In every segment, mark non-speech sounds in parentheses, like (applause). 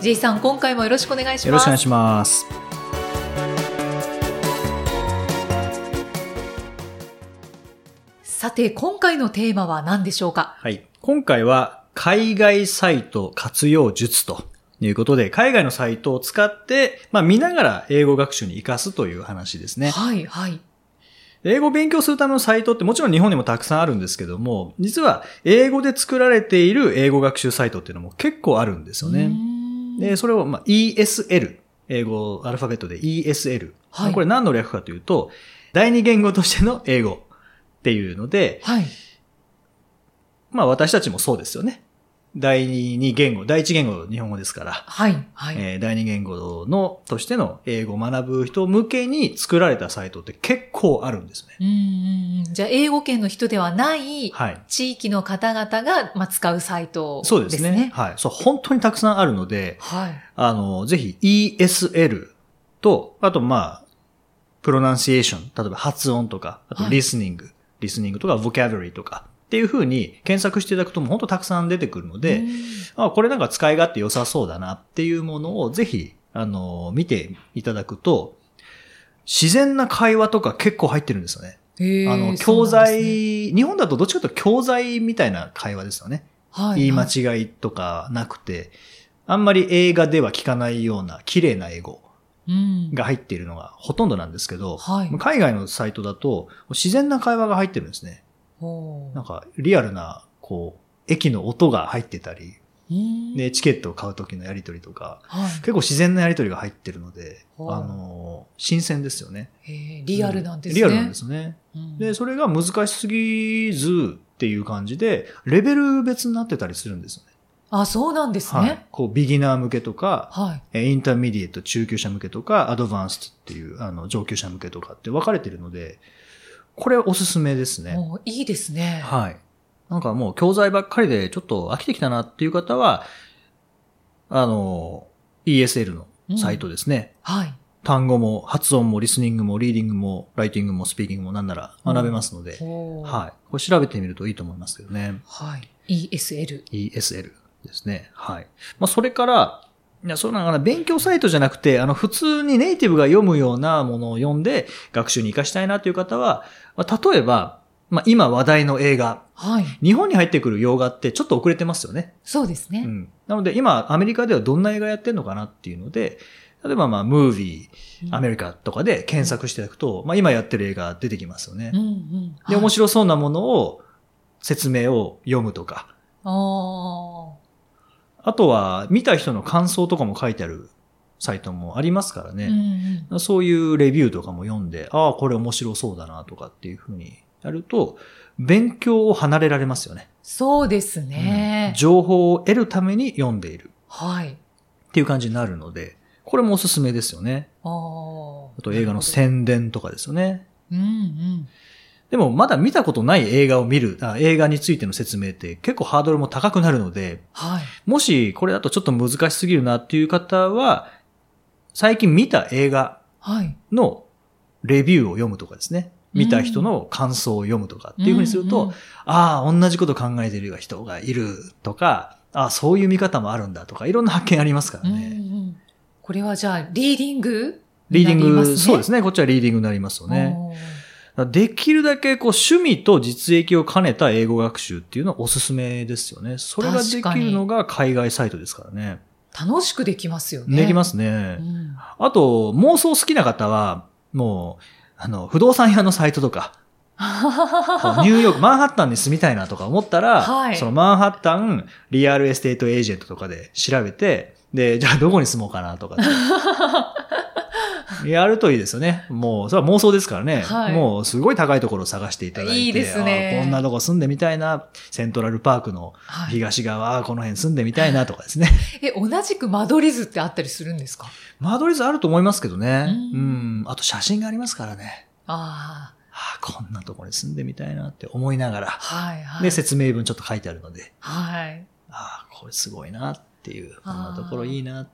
J さん今回もよろしくお願いしますよろしくお願いします。さて今回のテーマは何でしょうか？はい。今回は海外サイト活用術ということで、海外のサイトを使って、まあ見ながら英語学習に活かすという話ですね。はいはい英語を勉強するためのサイトってもちろん日本にもたくさんあるんですけども、実は英語で作られている英語学習サイトっていうのも結構あるんですよね。で、それを、まあ、ESL、英語アルファベットで ESL。はいこれ何の略かというと、第二言語としての英語っていうので、はいまあ私たちもそうですよね。第二言語、第一言語日本語ですから、はいはい、えー第二言語の、としての英語を学ぶ人向けに作られたサイトって結構あるんですね。うんじゃあ英語圏の人ではないはい。地域の方々が、まあ、使うサイトですね。そうですね。はい。そう、本当にたくさんあるので、はい。あの、ぜひ ESL と、あとまあ、プロナンシエーション、例えば発音とか、あとはいリスニング、リスニングとかボキャブラリーとかっていう風に検索していただくともう本当たくさん出てくるので、うんあこれなんか使い勝手良さそうだなっていうものをぜひ、あの、見ていただくと、自然な会話とか結構入ってるんですよね。あの、教材、ね日本だとどっちかというと教材みたいな会話ですよね。はい、言い間はい違いとかなくて、あんまり映画では聞かないような綺麗な英語うんが入っているのがほとんどなんですけど、はい海外のサイトだと自然な会話が入ってるんですね。なんかリアルな、こう、駅の音が入ってたり、うんで、チケットを買う時のやりとりとか、はい結構自然なやりとりが入ってるので、あの、新鮮ですよね。リアルなんですね。リアルなんですね。うんで、それが難しすぎずっていう感じで、レベル別になってたりするんですよね。あ、そうなんですはいね。。こう、ビギナー向けとか、はい。えー intermediate 中級者向けとか、 advanced っていう、あの、上級者向けとかって分かれてるので、これおすすめですね。いいですね。はい。なんかもう教材ばっかりでちょっと飽きてきたなっていう方は、あの、ESL のサイトですね。はい。単語も発音もリスニングもリーディングもライティングもスピーキングもなんなら学べますので、ほうはい。これ調べてみるといいと思いますけどね。はい。ESL。ESL ですね。はい。まあ、それから、いや、そうなんかな、勉強サイトじゃなくて、あの、普通にネイティブが読むようなものを読んで、学習に活かしたいなという方は、まあ、例えば、まあ、今話題の映画、はい。日本に入ってくる洋画ってちょっと遅れてますよね。そうですね。うん。なので、今、アメリカではどんな映画やってんのかなっていうので、例えば、まあ、ムービー、アメリカとかで検索していただくと、まあ、今やってる映画出てきますよね。うんうん。で、面白い。白そうなものを、説明を読むとか、ああとは、見た人の感想とかも書いてあるサイトもありますからあ。うんね。うん。そういうレビューとかも読んで、ああ、これ面白そうだなとかっていうふうにやると、勉強を離れられますよね。そうですうんね。情報を得るために読んでいるはい。っていう感じになるので、これもおすすめですよね。ああ。あと映画の宣伝とかですよね。うんうん。でもまだ見たことない映画を見るあ、映画についての説明って結構ハードルも高くなるので、はい。もしこれだとちょっと難しすぎるなっていう方は、最近見た映画はい。のレビューを読むとかですね。見た人の感想を読むとかっていうふうにすると、うんうんああ、同じこと考えてる人がいるとか、ああ、そういう見方もあるんだとか、いろんな発見ありますからうんうね。ん。これはじゃあ、リーディングリーディング、そうですね。ね。こっちはリーディングになりますよね。できるだけこう趣味と実益を兼ねた英語学習っていうのはおすすめですよね。それができるのが海外サイトですからね。楽しくできますよね。。できますすねう。ん。あと、妄想好きな方は、もう、あの、不動産屋のサイトとか、(laughs) ニューヨーク、マンハッタンに住みたいなとか思ったら、はいそのマンハッタンリアルエステートエージェントとかで調べて、で、じゃあどこに住もうかなとか。(laughs) やるといいですよね。もう、それは妄想ですからね。はいもう、すごい高いところを探していただいて。いいですねあこんなとこ住んでみたいな。セントラルパークのはい。東側、この辺住んでみたいなとかですね。(laughs) え、同じく間取り図ってあったりするんですか？間取り図あると思いますけどね。ううんん。あと写真がありますからね。あああ、こんなところに住んでみたいなって思いながらあ。。はいはい。で、説明文ちょっと書いてあるので。はい。ああ、これすごいなっていう。こんなところいいな。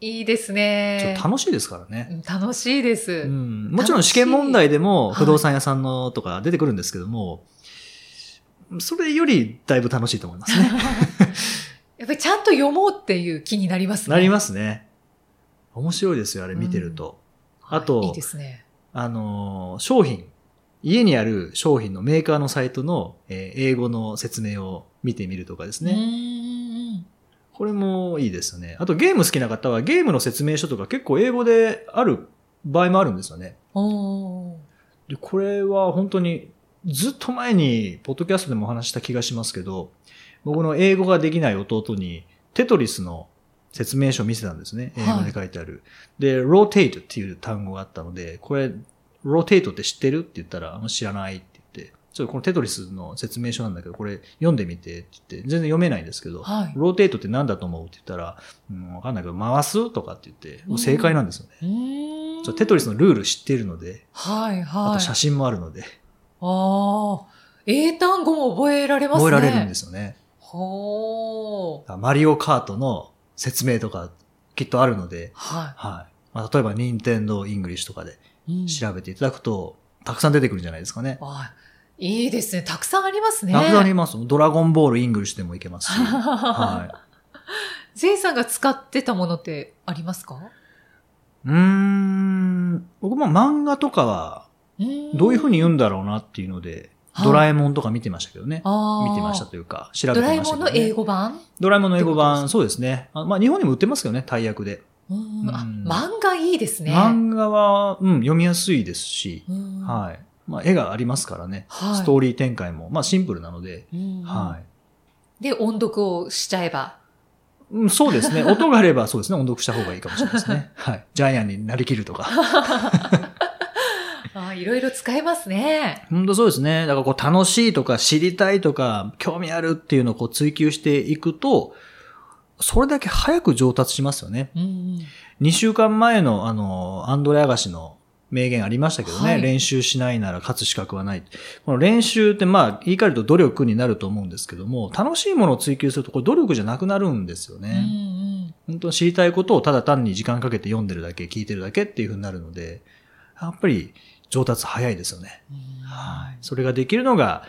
いいですね楽しいですからね。うん楽しいです。うん、もちろん試験問題でも不動産屋さんのとか出てくるんですけども、それよりだいぶ楽しいと思いますね。(laughs) やっぱりちゃんと読もうっていう気になりますね。なりますね。面白いですよ、あれ見てると。あとはいいいですね。あのー、商品、家にある商品のメーカーのサイトの、えー英語の説明を見てみるとかですうね。これもいいですね。あとゲーム好きな方はゲームの説明書とか結構英語である場合もあるんですよね。で、これは本当にずっと前に、ポッドキャストでもお話しした気がしますけど、僕の英語ができない弟に、テトリスの説明書を見せたんですね。英語で書いてある。で、 rotate っていう単語があったので、これ、 rotate って知ってる？って言ったら、知らないって、ちょっとこのテトリスの説明書なんだけど、これ読んでみてって言って、全然読めないんですけど、はい。 rotate って何だと思うって言ったら、うん、わかんないけど、回すとかって言って、もう正解なんですよね。うーんちょテトリスのルール知っているので、はいあはい。と写真もあるので、ああ。英単語も覚えられますね。。覚えられるんですすよね。ほー。マリオカートの説明とかきっとあるので、ははい。まあ、例えば、ニンテンドー English とかでい。うん調べていただくと、たくさん出てくるんじゃないですかね。あいいですね。たくさんありますね。たくさんあります。ドラゴンボール English でもいけますし。(laughs) はゼイさんが使ってたものってありますか？い。うーん。僕も漫画とかは、どういうふうに言言うんだろうなっていうので、はいドラえもんとか見てましたけどね。見てましたというか、調べてドましたけど、ね。ラえもんの英語版？ドラえもんの英語版、そうですね。あまあ、日本にも売ってますけどね、大役で。うん漫画いいですね。漫画は、うん、読みやすいですし、うんはい。まあ、絵がありますからね。はいストーリー展開も、まあ、シンプルなので、うんはい。で、音読をしちゃえば。うん、そうですね。(laughs) 音があればそうですね。音読した方がいいかもしれないですね。(laughs) はい。ジャイアンになりきるとか。(laughs) あいろいろ使えますね。本当そうですね。だからこう楽しいとか知りたいとか興味あるっていうのをこう追求していくと、それだけ早く上達しますよね。うん2週間前のあの、アンドレアガシの名言ありましたけどね。はい練習しないなら勝つ資格はない。この練習ってまあ言い換えると努力になると思うんですけども、楽しいものを追求するとこれ努力じゃなくなるんですようんね。本当に知りたいことをただ単に時間かけて読んでるだけ、聞いてるだけっていう風になるので、やっぱり上達早いですよね。うんはい。それができるのが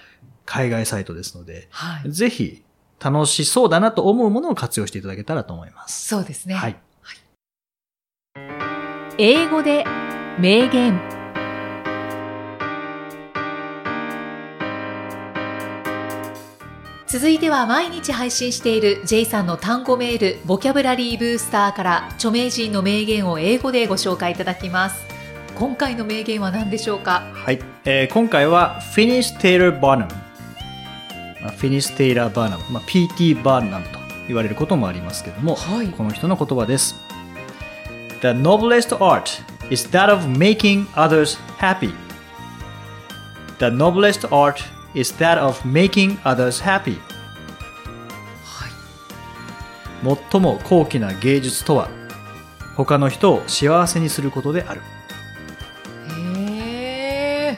海外サイトですので、はい。ぜひ楽しそうだなと思うものを活用していただけたらと思います。そうですね。はい。英語で名言。続いては毎日配信している J さんの単語メールボキャブラリーブースターから著名人の名言を英語でご紹介いただきます今回の名言は何でしょうか？はい。えー今回は Finish Taylor あ Finish Taylor。まあ、P.T. Barnum と言われることもありますけども、はいこの人の言葉です。The noblest art is that of making others happy. The noblest art is that of making others happy. 最も高貴な芸術とは、他の人を幸せにすることである。へえ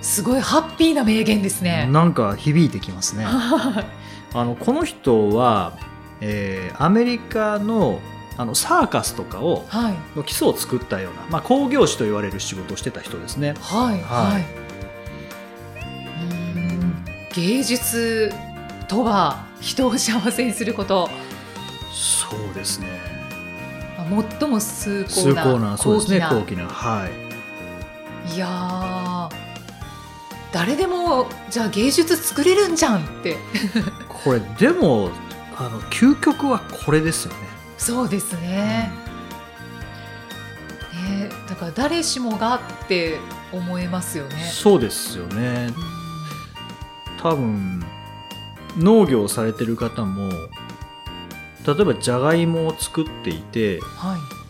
すごいハッピーな名言ですねなんか響いてきますね。あのこの人は、えーアメリカのあのサーカスとかをはいの基礎を作ったような、まあ、工業師と言われる仕事をしてた人ですね。はいははいうーん芸術とは人を幸せにすることそうですね。最も崇高崇なそうですね、高高貴な。はい。いやー誰でもじゃあ芸術作れるんじゃんって (laughs) これ、でも、あの、究極はこれですよね。そうですねねだから誰しもがって思えますよねそうですよね。うん多分、農業をされてる方も、例えば、じゃがいもを作っていて、はい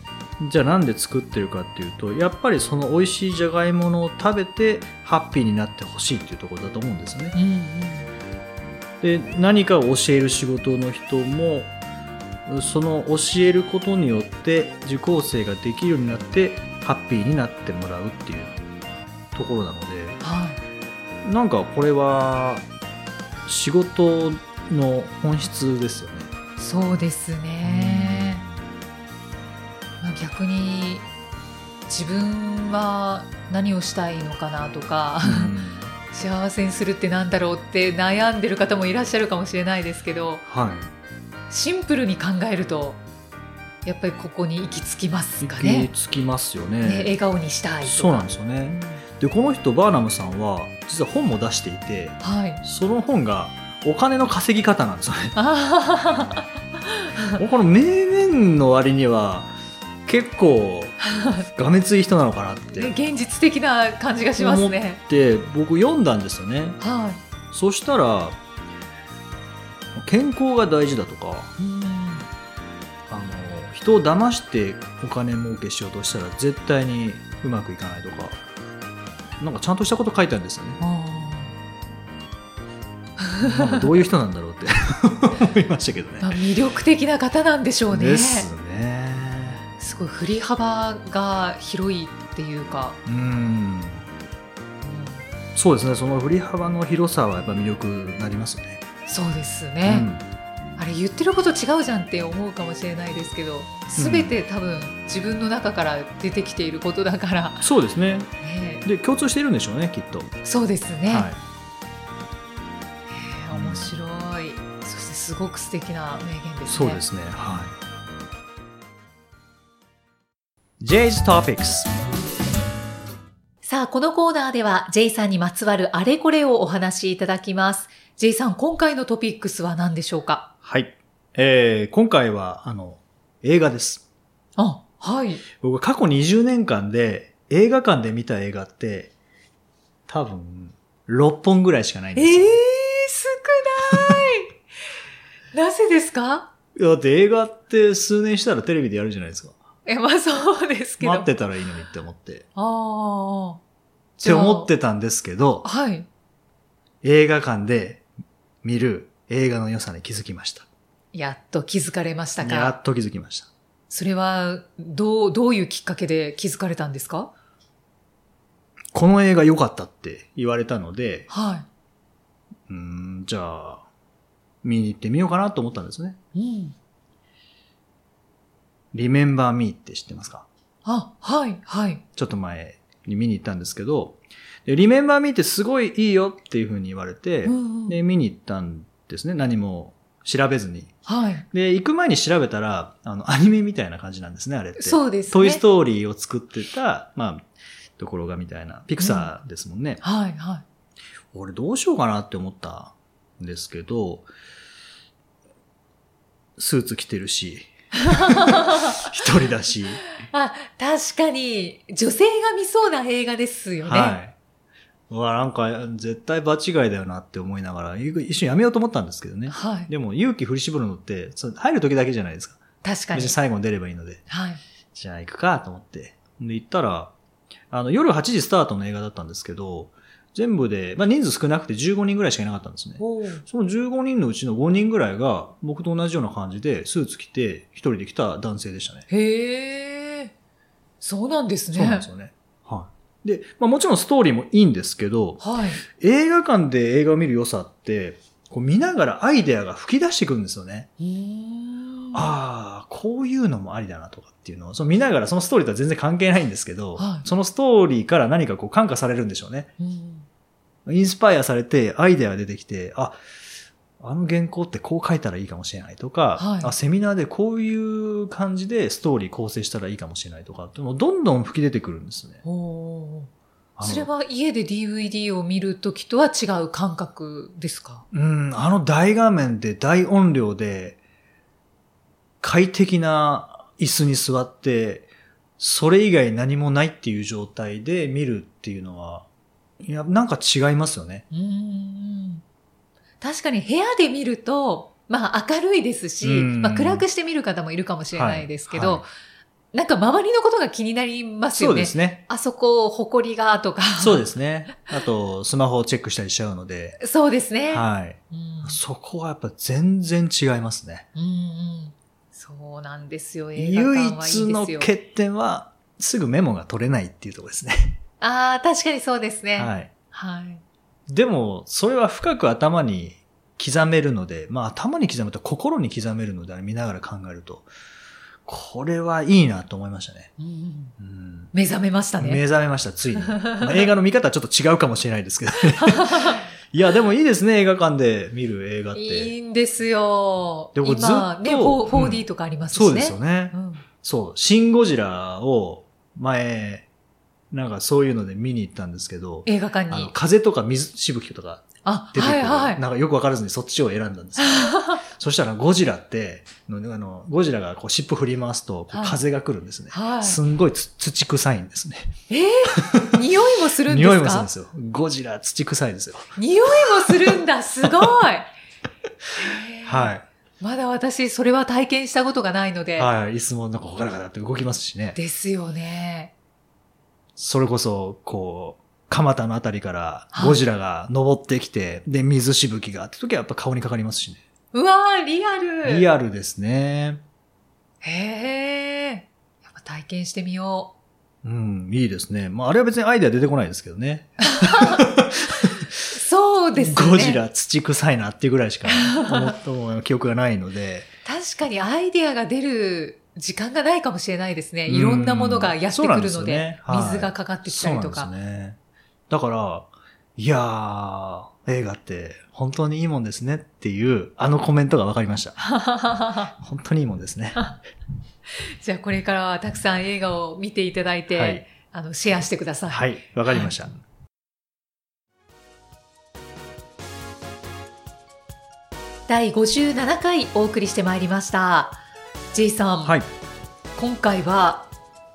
じゃあなんで作ってるかっていうとやっぱりその美味しいじゃがいものを食べてハッピーになってほしいっていうところだと思うんですよね。で何かを教える仕事の人もその教えることによって受講生ができるようになってハッピーになってもらうっていうところなので、はなんかこれは仕事の本質ですよね。い。そうですね。まあ、逆に自分は何をしたいのかなとか、(laughs) 幸せにするってなんだろうって悩んでる方もいらっしゃるかもしれないですけどはいシンプルに考えるとやっぱりここに行き着きますか行ねき着きますよね。ね笑顔にしたいそうなんですよね。でこの人バーナムさんは実は本も出していてはいその本がお金の稼ぎ方なんですよね。あこの名言の割には結構がめつい人なのかなっーてね現実的な感じがしますねで僕読んだんですよね。はそしたら健康が大事だとかあの人を騙してお金儲けしようとしたら絶対にうまくいかないとかなんかちゃんとしたこと書いてあるんですよね。あなんかどういう人なんだろうって (laughs) 思いましたけどね。ーまあ魅力的な方なんでしょうねですね。すごい振り幅が広いっていうか、うん。うんそうですね。その振り幅の広さはやっぱ魅力になりますよね。そうですね、あれ言ってること違うじゃんって思うかもしれないですけど全て多分自分の中から出てきていることだから、うんそうですね。ねで共通しているんでしょうね、きっと。そうですね、はい。面白いそしてすごく素敵な名言ですねそうですね。はい。J's Topics。さあこのコーナーでは J さんにまつわるあれこれをお話しいただきます J さん今回のトピックスは何でしょうか？はい。えー、今回は、あの、映画です。あはい僕は過去20年間で映画館で見た映画って、多分、6本ぐらいしかないんえですよ。えー、少ない (laughs) なぜですか？いやだって映画って数年したらテレビでやるじゃないですか。えまあそうですけど待ってたらいいのにって思って。ああ。って思ってたんですけど、はい。映画館で見る映画の良さに気づきました。やっと気づかれましたやか。っと気づきました。それは、どう、どういうきっかけで気づかれたんですか？この映画良かったって言われたので、はうーん、じゃあ、見に行ってみようかなと思ったんですね。い。うん。Remember Me って知ってますか？あ、はい、はい。ちょっと前に見に行ったんですけど、で Remember Me ってすごいいいよっていう風に言われて、うんうんで、見に行ったんですね。何も調べずに。はい。で、行く前に調べたら、あの、アニメみたいな感じなんですね、あれって。そうですね。トイストーリーを作ってた、まあ、ところがみたいな。ピクサーですもんね。はい、はい。俺どうしようかなって思ったんですけど、スーツ着てるし、(laughs) 一人だし、(laughs) あ、確かに、女性が見そうな映画ですよね。はい。うわ、なんか、絶対場違いだよなって思いながら、一瞬やめようと思ったんですけどね。はい。でも、勇気振り絞るのって、入る時だけじゃないですか。確かに。最後に出ればいいので。はい。じゃあ行くかと思って。で、行ったら、あの、夜8時スタートの映画だったんですけど、全部で、まあ人数少なくて15人ぐらいしかいなかったんですね。おその15人のうちの5人ぐらいが、僕と同じような感じで、スーツ着て、一人で来た男性でしたね。へえ。そうなんですね。そうなんですよね。はい。で、まあもちろんストーリーもいいんですけど、はい。映画館で映画を見る良さって、こう見ながらアイデアが吹き出してくるんですよね。ああ、こういうのもありだなとかっていうのを、その見ながらそのストーリーとは全然関係ないんですけど、はいそのストーリーから何かこう感化されるんでしょうね。うんインスパイアされてアイデアが出てきて、あ、あの原稿ってこう書いたらいいかもしれないとか、はい。あ、セミナーでこういう感じでストーリー構成したらいいかもしれないとかっていうのもどんどん吹き出てくるんですね。それは家で DVD を見るときとは違う感覚ですか？うん、あの大画面で大音量で快適な椅子に座って、それ以外何もないっていう状態で見るっていうのは、いや、なんか違いますよね。うーん確かに部屋で見ると、まあ明るいですし、うんまあ暗くして見る方もいるかもしれないですけど、はいはいなんか周りのことが気になりますそうよね。ですね。あそこ、埃がとか。そうですね。あと、スマホをチェックしたりしちゃうので、そうですね。はい。うんそこはやっぱ全然違いますね。そうなんですよ。映画館唯はいいですよ。一の欠点は、すぐメモが取れないっていうところですね。ああ、確かにそうですね。はい。はい。でも、それは深く頭に刻めるので、まあ頭に刻むと心に刻めるので、見ながら考えると、これはいいなと思いましたね。うんうん目覚めました目ね。覚めました、ついに。ま (laughs) あ映画の見方はちょっと違うかもしれないですけど、ね、(laughs) いや、でもいいですね、映画館で見る映画って。いいんですよ。でもずっとうん 4D とかありますしね。そうですよね。うんそう、シン・ゴジラを前、なんかそういうので見に行ったんですけど、映画館あのに。風とか水しぶきとかあ、出てくる、はいはい。なんかよくわからずにそっちを選んだんですよ。(laughs) そしたらゴジラって、のあのゴジラがこう尻尾振り回すと風が来るんですね。はいすんごいつ土臭いんですね。えー、匂いもするんですか？匂いもするんですよ。ゴジラ土臭いですよ。匂いもするんだ、すごい。(laughs) えーはい。まだ私、それは体験したことがないので。はい。椅子もなんかほからかだって動きますしね。ですよね。それこそ、こう、蒲田のあたりからはいゴジラが登ってきて、で、水しぶきがって時はやっぱ顔にかかりますしね。うわー、リアル。リアルですね。へえ。やっぱ体験してみようん、いいですね。まあ、あれは別にアイデア出てこないですけどね。う。(laughs) そうですね。ゴジラ土臭いなっていうぐらいしか思 (laughs) った記憶がないので。確かにアイデアが出る時間がないかもしれないですね。うんいろんなものがやってくるので、でねはい水がかかってきたりとか。そうですね。だから、いやー、映画って本当にいいもんですねっていう、あのコメントが分かりました。(laughs) 本当にいいもんですね。(laughs) じゃあこれからはたくさん映画を見ていただいて、はいあの、シェアしてください。はい、わかりました。第57回お送りしてまいりました。J さん、はい。今回は、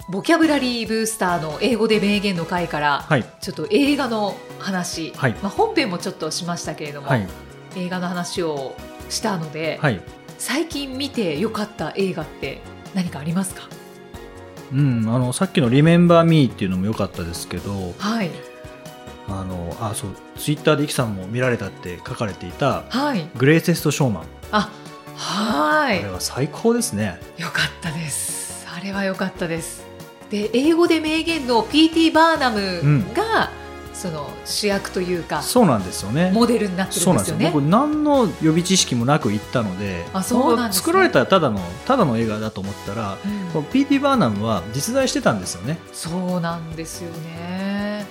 ボキャブラリーブースターの英語で名言の回から、はい。ちょっと映画の話、はいまあ、本編もちょっとしましたけれども、はい。映画の話をしたので、はい。最近見てよかった映画って何かありますか？うん、あの、さっきの Remember Me っていうのも良かったですけど、はい。あの、あ、そう、ツイッターでイキさんも見られたって書かれていた、はい。グレイテストショーマン。あ、はいあれ。は最高ですね。よかったです。あれはよかったです。で、英語で名言の P.T. バーナムが、その主役というか、そうなんですよね。モデルになってそうなんですよ。るんですよね。僕何の予備知識もなく行ったので、あそうなんですね作られたただのただの映画だと思ったら、うんこの P.T. バーナムは実在してたんですよね。そうなんですよね。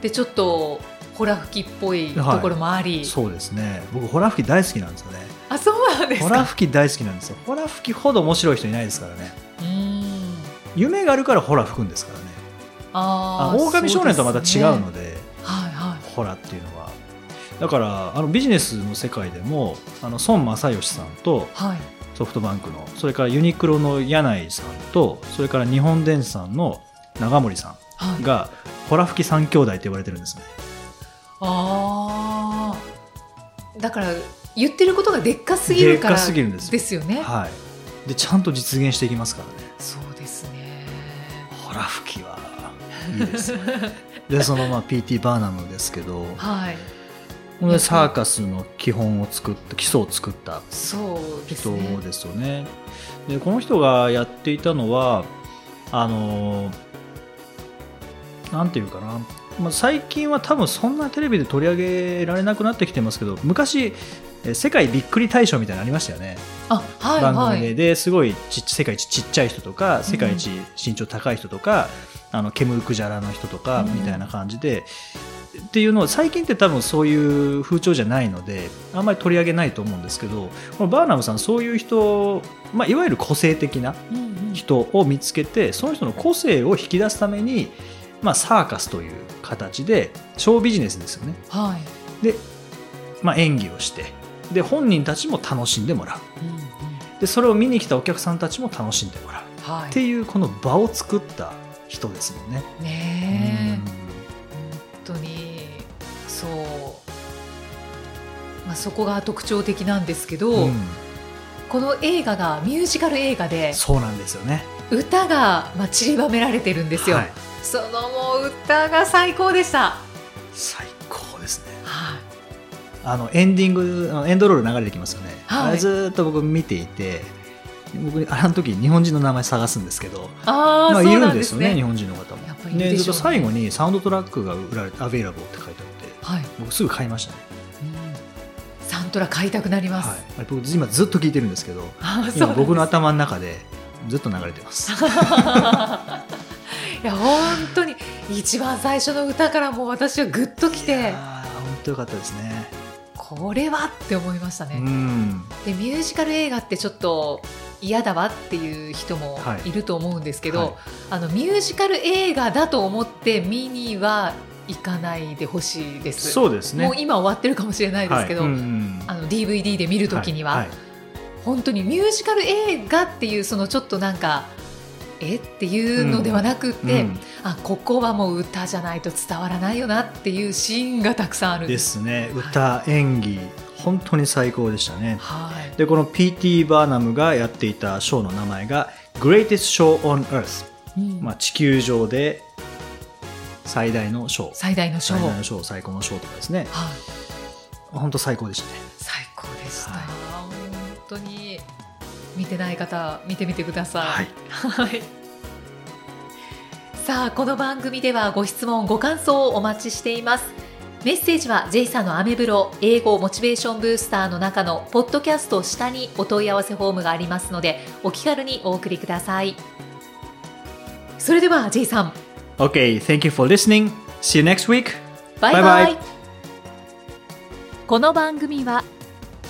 で、ちょっと、ホラ吹きっぽいところもあり、そうですね。僕ホラ吹き大好きなんですよね。あ、そうなんですホラか。吹き大好きなんですよ。ホラ吹きほど面白い人いないですからね。うーん。夢があるからホラ吹くんですからね。あーあ狼少年とはまた違うのでねはいはい。ホラっていうのは。だからあのビジネスの世界でもあの孫正義さんとはい。ソフトバンクのそれからユニクロの柳井さんとそれから日本電産の長森さはいん。がホラ吹き三兄弟って呼ばれてるんですね。ああ。だから、言ってることがでっかすぎるから。ですぎるんですよね。はい。でちゃんと実現していきますからね。そうですね。ホラ吹きはいいですよ。(laughs) でそのまあ P.T. バーナムですけど、はい。これサーカスの基本を作った基礎を作ったそうです人ね。ですよね。でこの人がやっていたのはあのなんていうかな、まあ、最近は多分そんなテレビで取り上げられなくなってきてますけど昔え世界びっくり大賞みたいなのありましたよね、あ、はい番組で。はい。ですごいち世界一ちっちゃい人とか世界一身長高い人とか、あのケムクジャラの人とかうん。みたいな感じで、っていうのを最近って多分そういう風潮じゃないのであんまり取り上げないと思うんですけどこのバーナムさんそういう人、まあ、いわゆる個性的なうんうん。人を見つけてその人の個性を引き出すために、まあ、サーカスという形でショービジネスですよね。はい。で、まあ、演技をしてで本人たちも楽しんでもらう。でそれを見に来たお客さんたちも楽しんでもらう。はい。っていうこの場を作った人ですよね。ねえ。うん。本当にそう、まあ、そこが特徴的なんですけど、うん。この映画がミュージカル映画でそうなんですよね。歌が、まあ、散りばめられてるんですよ、はい。そのもう歌が最高でした、最あのエンディングエンドロール流れてきますよね、はい。あれずーっと僕見ていて僕あの時日本人の名前探すんですけどああ、まあ、いるなんんですよね日本人の方も。でね。ずっと最後にサウンドトラックが売られて「アベイラボー」って書いてあってはい、僕すぐ買いましたね、うん。サントラ買いたくなります、はい、あれ僕今ずっと聞いてるんですけど (laughs) 今僕の頭の中でずっと流れてます。(laughs) いや本当に一番最初の歌からもう私はグッときいて本当よかったですねこれはって思いましたうね、ん。でミュージカル映画ってちょっと嫌だわっていう人もはい。いると思うんですけど、はい。あのミュージカル映画だと思って見には行かないでほしいです。そうですね。もう今終わってるかもしれないですけど、はい。うんうん。あの DVD で見るときには、はい。本当にミュージカル映画っていうそのちょっとなんかえ？っていうのではなくて、うん。あここはもう歌じゃないと伝わらないよなっていうシーンがたくさんあるんでです。すね歌演技本当に最高でしたね。はい、でこの P.T. バーナムがやっていたショーの名前が Greatest Show on Earth、うん。まあ、地球上で最大のショー。最大のショー、最大のショー最高のショーとかですね。はい、本当最高でしたね。最高でした、はい。本当に見てない方見てみてください。はい。はい。さあこの番組ではご質問ご感想をお待ちしています。メッセージは J さんのアメブロ英語モチベーションブースターの中のポッドキャスト下にお問い合わせフォームがありますのでお気軽にお送りください。それでは J さん。OK thank you for listening. See you next week. バイバイバイバイこの番組は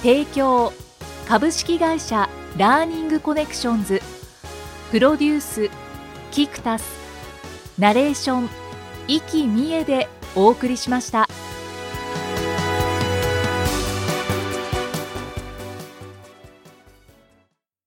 提供株式会社ラーニングコネクションズプロデュースキクタスナレーション生きみえでお送りしました。